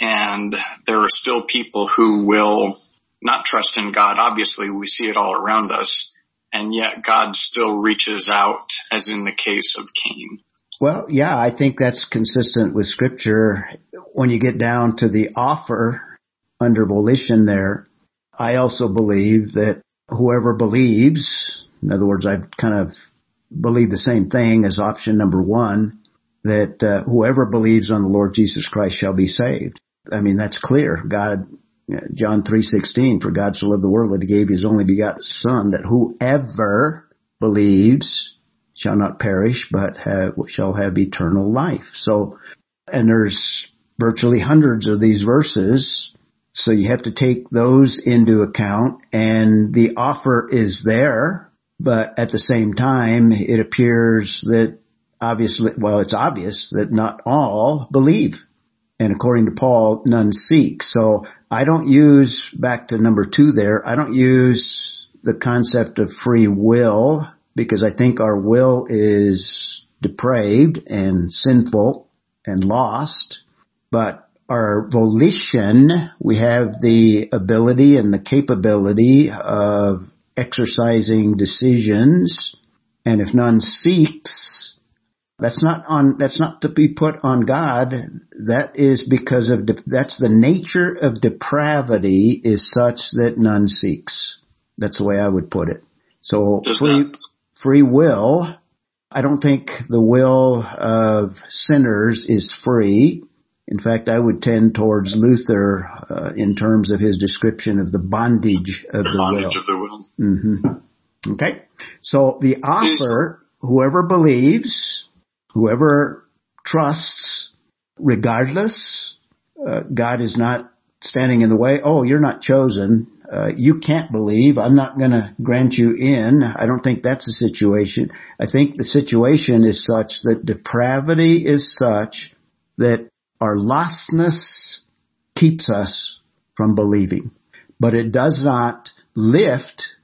And there are still people who will not trust in God. Obviously, we see it all around us. And yet God still reaches out, as in the case of Cain. Well, yeah, I think that's consistent with scripture. When you get down to the offer under volition there, I also believe that whoever believes, in other words, I kind of believe the same thing as option number one, that uh, whoever believes on the Lord Jesus Christ shall be saved. I mean, that's clear. God, John 3.16, for God so loved the world that he gave his only begotten son, that whoever believes shall not perish, but have, shall have eternal life. So, and there's virtually hundreds of these verses. So you have to take those into account and the offer is there, but at the same time, it appears that obviously, well, it's obvious that not all believe. And according to Paul, none seek. So I don't use, back to number two there, I don't use the concept of free will because I think our will is depraved and sinful and lost, but our volition, we have the ability and the capability of exercising decisions. And if none seeks, that's not on, that's not to be put on God. That is because of, de- that's the nature of depravity is such that none seeks. That's the way I would put it. So Does free, that- free will, I don't think the will of sinners is free. In fact, I would tend towards Luther uh, in terms of his description of the bondage of the Bondage will. of the will. hmm Okay. So the offer, whoever believes, whoever trusts, regardless, uh, God is not standing in the way. Oh, you're not chosen. Uh, you can't believe. I'm not going to grant you in. I don't think that's the situation. I think the situation is such that depravity is such that our lostness keeps us from believing. But it does not lift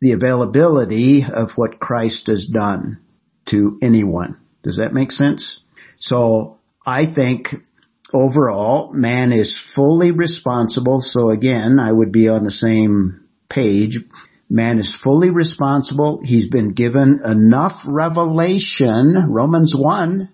the availability of what Christ has done to anyone. Does that make sense? So I think overall man is fully responsible. So again, I would be on the same page. Man is fully responsible. He's been given enough revelation, Romans 1,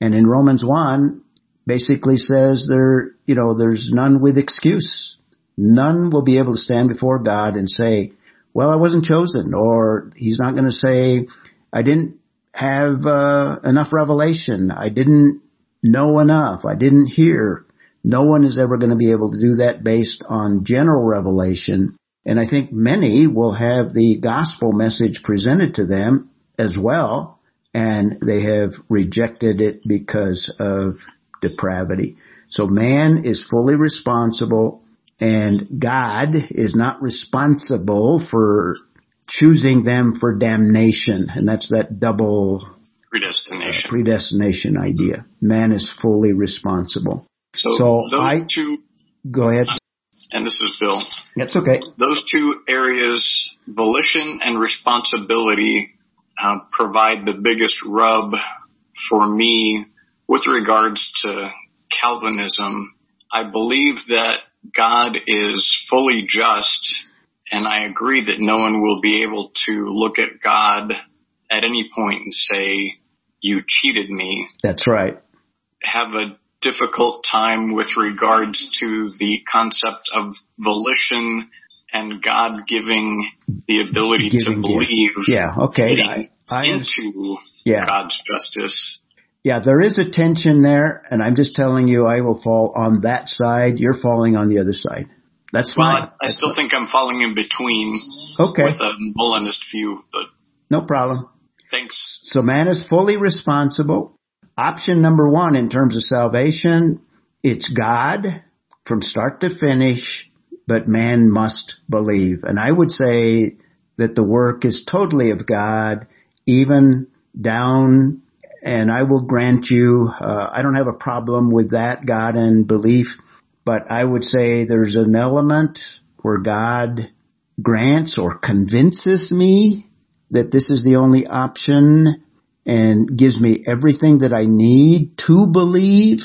and in Romans 1 basically says there, you know, there's none with excuse. None will be able to stand before God and say, well, I wasn't chosen, or he's not going to say, I didn't have uh, enough revelation. I didn't know enough. I didn't hear. No one is ever going to be able to do that based on general revelation. And I think many will have the gospel message presented to them as well, and they have rejected it because of depravity. So man is fully responsible and God is not responsible for choosing them for damnation. And that's that double predestination. Predestination idea. Man is fully responsible. So, So those I- two, Go ahead. and this is Bill, That's okay. those two areas, volition and responsibility, uh, provide the biggest rub for me with regards to Calvinism. I believe that God is fully just, and I agree that no one will be able to look at God at any point and say, you cheated me That's right. have a difficult time with regards to the concept of volition and God giving the ability Giving to gift. believe Yeah. Okay. I, I into yeah. God's justice. Yeah, there is a tension there, and I'm just telling you, I will fall on that side. You're falling on the other side. That's Well, fine. I, I still think I'm falling in between Okay, with a Molinist view, but no problem. Thanks. So man is fully responsible. Option number one in terms of salvation, it's God from start to finish, but man must believe. And I would say that the work is totally of God, even down, and I will grant you, uh, I don't have a problem with that, God and belief, but I would say there's an element where God grants or convinces me that this is the only option and gives me everything that I need to believe.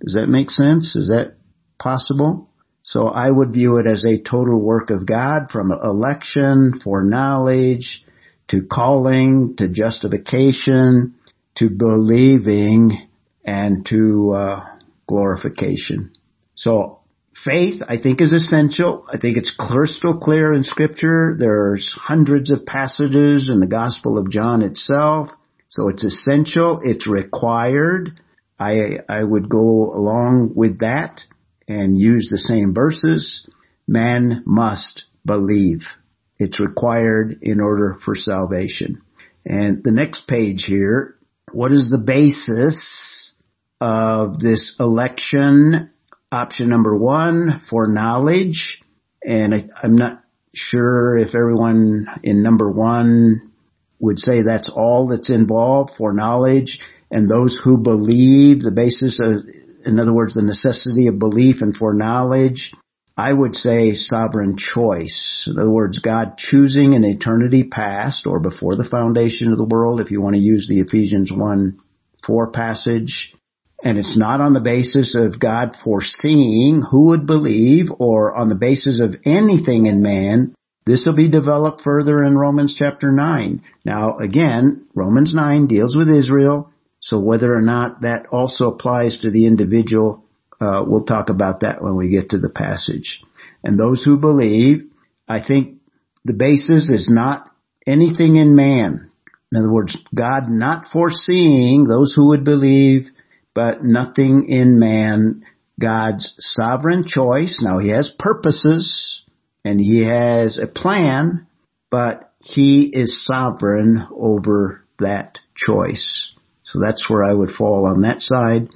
Does that make sense? Is that possible? So I would view it as a total work of God from election, foreknowledge, to calling, to justification, to believing, and to uh, glorification. So faith, I think, is essential. I think it's crystal clear in scripture. There's hundreds of passages in the Gospel of John itself. So it's essential. It's required. I, I would go along with that and use the same verses. Man must believe. It's required in order for salvation. And the next page here, what is the basis of this election option number one foreknowledge. And I, I'm not sure if everyone in number one would say that's all that's involved foreknowledge and those who believe the basis of, in other words, the necessity of belief and foreknowledge. I would say sovereign choice. In other words, God choosing in eternity past or before the foundation of the world, if you want to use the Ephesians 1 4 passage, and it's not on the basis of God foreseeing who would believe or on the basis of anything in man. This will be developed further in Romans chapter 9. Now again, Romans 9 deals with Israel, so whether or not that also applies to the individual, uh, we'll talk about that when we get to the passage. And those who believe, I think the basis is not anything in man. In other words, God not foreseeing those who would believe but nothing in man. God's sovereign choice. Now he has purposes and he has a plan, but he is sovereign over that choice. So that's where I would fall on that side.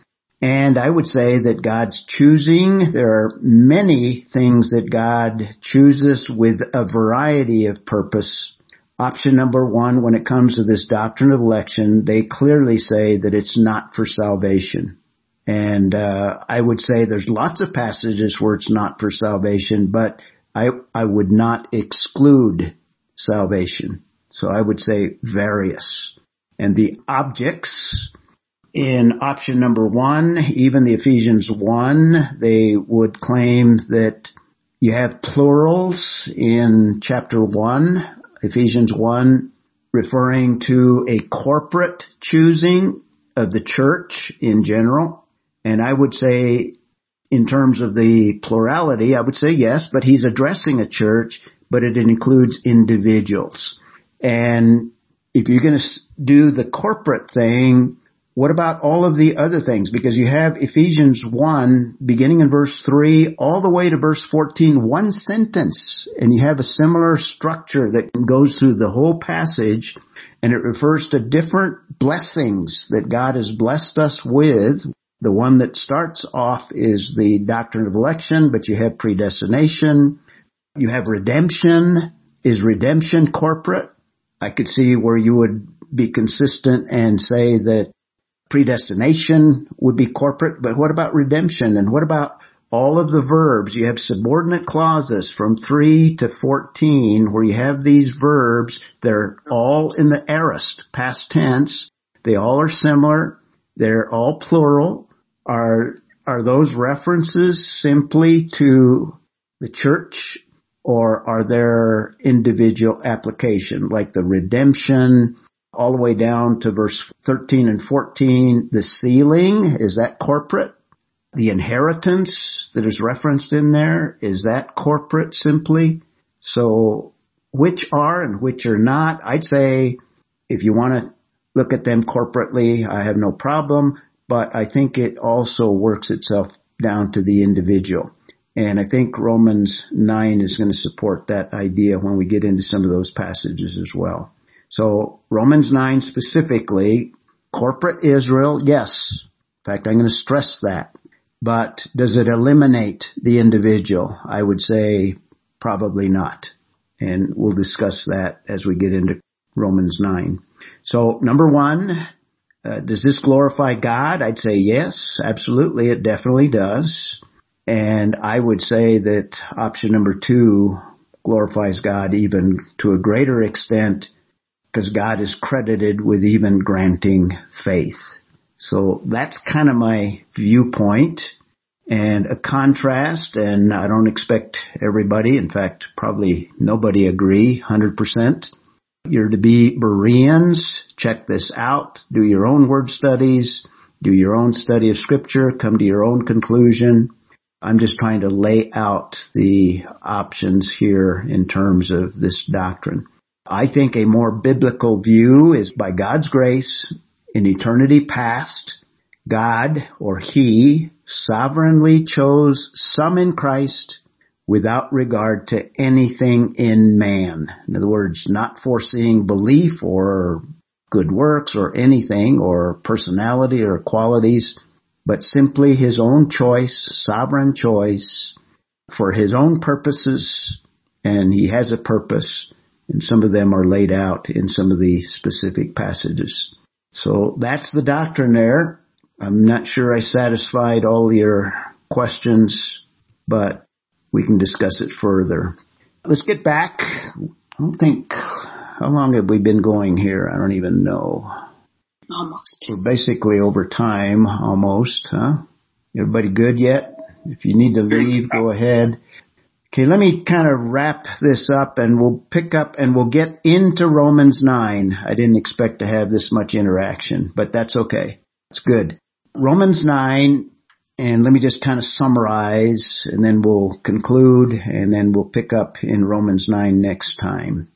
And I would say that God's choosing, there are many things that God chooses with a variety of purpose. Option number one, when it comes to this doctrine of election, they clearly say that it's not for salvation. And uh, I would say there's lots of passages where it's not for salvation, but I I would not exclude salvation. So I would say various. And the objects in option number one, even the Ephesians one, they would claim that you have plurals in chapter one, Ephesians one, referring to a corporate choosing of the church in general. And I would say in terms of the plurality, I would say yes, but he's addressing a church, but it includes individuals. And if you're going to do the corporate thing, what about all of the other things? Because you have Ephesians 1, beginning in verse 3, all the way to verse 14, one sentence, and you have a similar structure that goes through the whole passage, and it refers to different blessings that God has blessed us with. The one that starts off is the doctrine of election, but you have predestination. You have redemption. Is redemption corporate? I could see where you would be consistent and say that predestination would be corporate, but what about redemption? And what about all of the verbs? You have subordinate clauses from 3 to 14 where you have these verbs. They're all in the aorist, past tense. They all are similar. They're all plural. Are, are those references simply to the church or are there individual application like the redemption all the way down to verse 13 and 14? The sealing, is that corporate? The inheritance that is referenced in there, is that corporate simply? So which are and which are not? I'd say if you want to look at them corporately, I have no problem, but I think it also works itself down to the individual. And I think Romans 9 is going to support that idea when we get into some of those passages as well. So Romans 9 specifically, corporate Israel, yes. In fact, I'm going to stress that. But does it eliminate the individual? I would say probably not. And we'll discuss that as we get into Romans 9. So number one, uh, does this glorify God? I'd say yes, absolutely. It definitely does. And I would say that option number two glorifies God even to a greater extent because God is credited with even granting faith. So that's kind of my viewpoint and a contrast and I don't expect everybody, in fact, probably nobody agree 100%. You're to be Bereans. Check this out. Do your own word studies. Do your own study of scripture. Come to your own conclusion. I'm just trying to lay out the options here in terms of this doctrine. I think a more biblical view is by God's grace in eternity past, God or He sovereignly chose some in Christ without regard to anything in man. In other words, not foreseeing belief or good works or anything or personality or qualities but simply his own choice, sovereign choice for his own purposes, and he has a purpose, and some of them are laid out in some of the specific passages. So that's the doctrine there. I'm not sure I satisfied all your questions, but we can discuss it further. Let's get back. I don't think, how long have we been going here? I don't even know. Almost. We're basically over time, almost, huh? Everybody good yet? If you need to leave, go ahead. Okay, let me kind of wrap this up and we'll pick up and we'll get into Romans 9. I didn't expect to have this much interaction, but that's okay. It's good. Romans 9, and let me just kind of summarize and then we'll conclude and then we'll pick up in Romans 9 next time.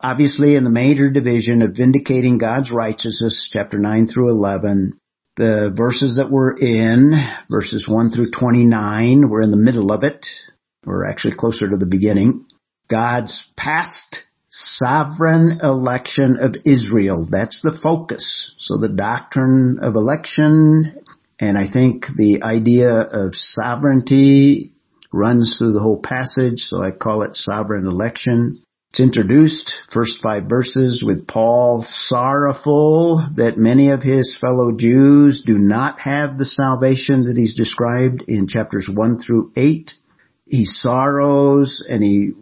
Obviously, in the major division of vindicating God's righteousness, chapter 9 through 11, the verses that we're in, verses 1 through 29, we're in the middle of it. We're actually closer to the beginning. God's past sovereign election of Israel. That's the focus. So the doctrine of election, and I think the idea of sovereignty runs through the whole passage, so I call it sovereign election. It's introduced, first five verses, with Paul sorrowful that many of his fellow Jews do not have the salvation that he's described in chapters one through eight. He sorrows and he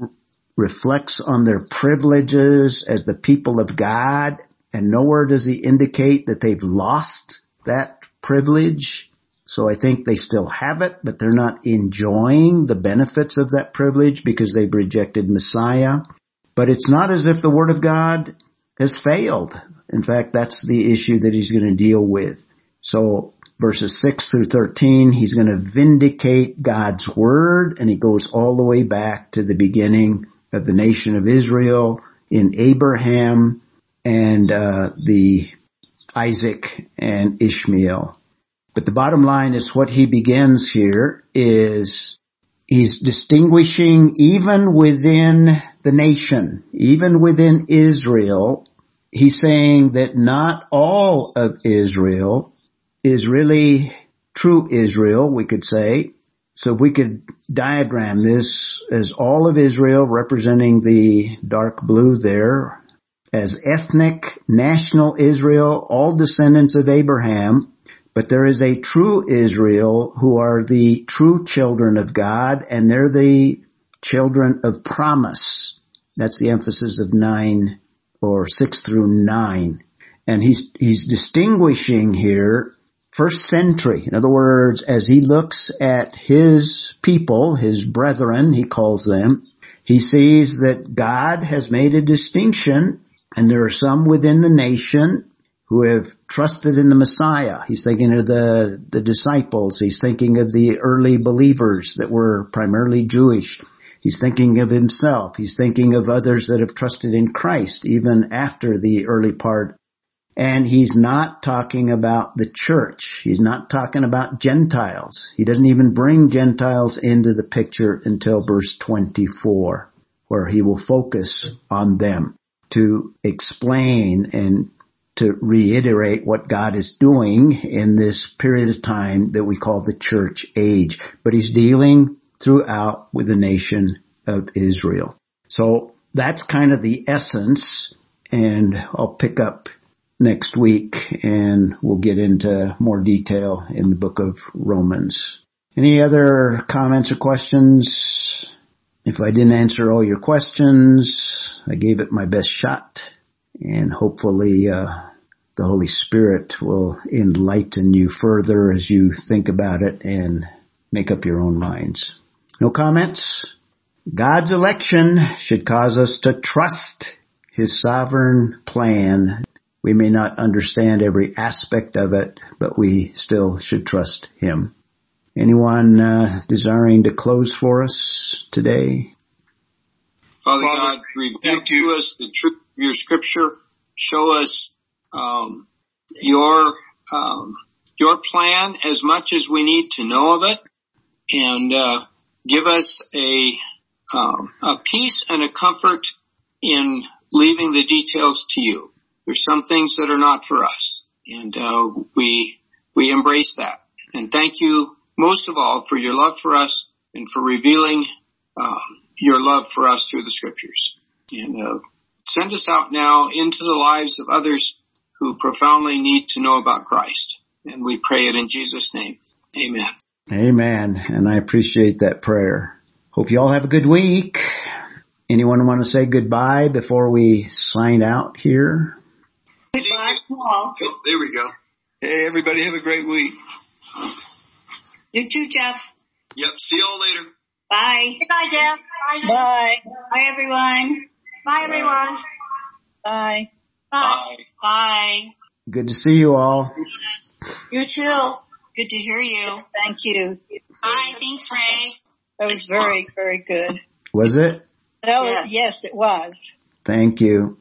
reflects on their privileges as the people of God, and nowhere does he indicate that they've lost that privilege. So I think they still have it, but they're not enjoying the benefits of that privilege because they've rejected Messiah. But it's not as if the Word of God has failed. In fact, that's the issue that he's going to deal with. So verses 6 through 13, he's going to vindicate God's Word and he goes all the way back to the beginning of the nation of Israel in Abraham and uh, the Isaac and Ishmael. But the bottom line is what he begins here is he's distinguishing even within the nation, even within Israel, he's saying that not all of Israel is really true Israel, we could say. So we could diagram this as all of Israel representing the dark blue there as ethnic, national Israel, all descendants of Abraham, but there is a true Israel who are the true children of God and they're the children of promise. That's the emphasis of nine or six through nine. And he's, he's distinguishing here first century. In other words, as he looks at his people, his brethren, he calls them, he sees that God has made a distinction and there are some within the nation who have trusted in the Messiah. He's thinking of the, the disciples. He's thinking of the early believers that were primarily Jewish. He's thinking of himself. He's thinking of others that have trusted in Christ even after the early part. And he's not talking about the church. He's not talking about Gentiles. He doesn't even bring Gentiles into the picture until verse 24, where he will focus on them to explain and to reiterate what God is doing in this period of time that we call the church age. But he's dealing throughout with the nation of Israel. So that's kind of the essence and I'll pick up next week and we'll get into more detail in the book of Romans. Any other comments or questions? If I didn't answer all your questions, I gave it my best shot and hopefully uh, the Holy Spirit will enlighten you further as you think about it and make up your own minds. No comments? God's election should cause us to trust His sovereign plan. We may not understand every aspect of it, but we still should trust Him. Anyone uh, desiring to close for us today? Father, Father God, reveal to us the truth of your scripture. Show us um, your um, your plan as much as we need to know of it, and uh, give us a um, a peace and a comfort in leaving the details to you. There's some things that are not for us, and uh, we we embrace that. And thank you most of all for your love for us and for revealing um, your love for us through the scriptures. And uh, send us out now into the lives of others who profoundly need to know about Christ. And we pray it in Jesus' name. Amen. Amen. And I appreciate that prayer. Hope you all have a good week. Anyone want to say goodbye before we sign out here? Goodbye, Paul. Oh, there we go. Hey, everybody, have a great week. You too, Jeff. Yep. See y'all later. Bye. Goodbye, Jeff. Bye. Bye. Bye, everyone. Bye, everyone. Bye. Bye. Bye. Good to see you all. You too. Good to hear you. Thank you. Bye. Thanks, Ray. That was very, very good. Was it? That was, yes, it was. Thank you.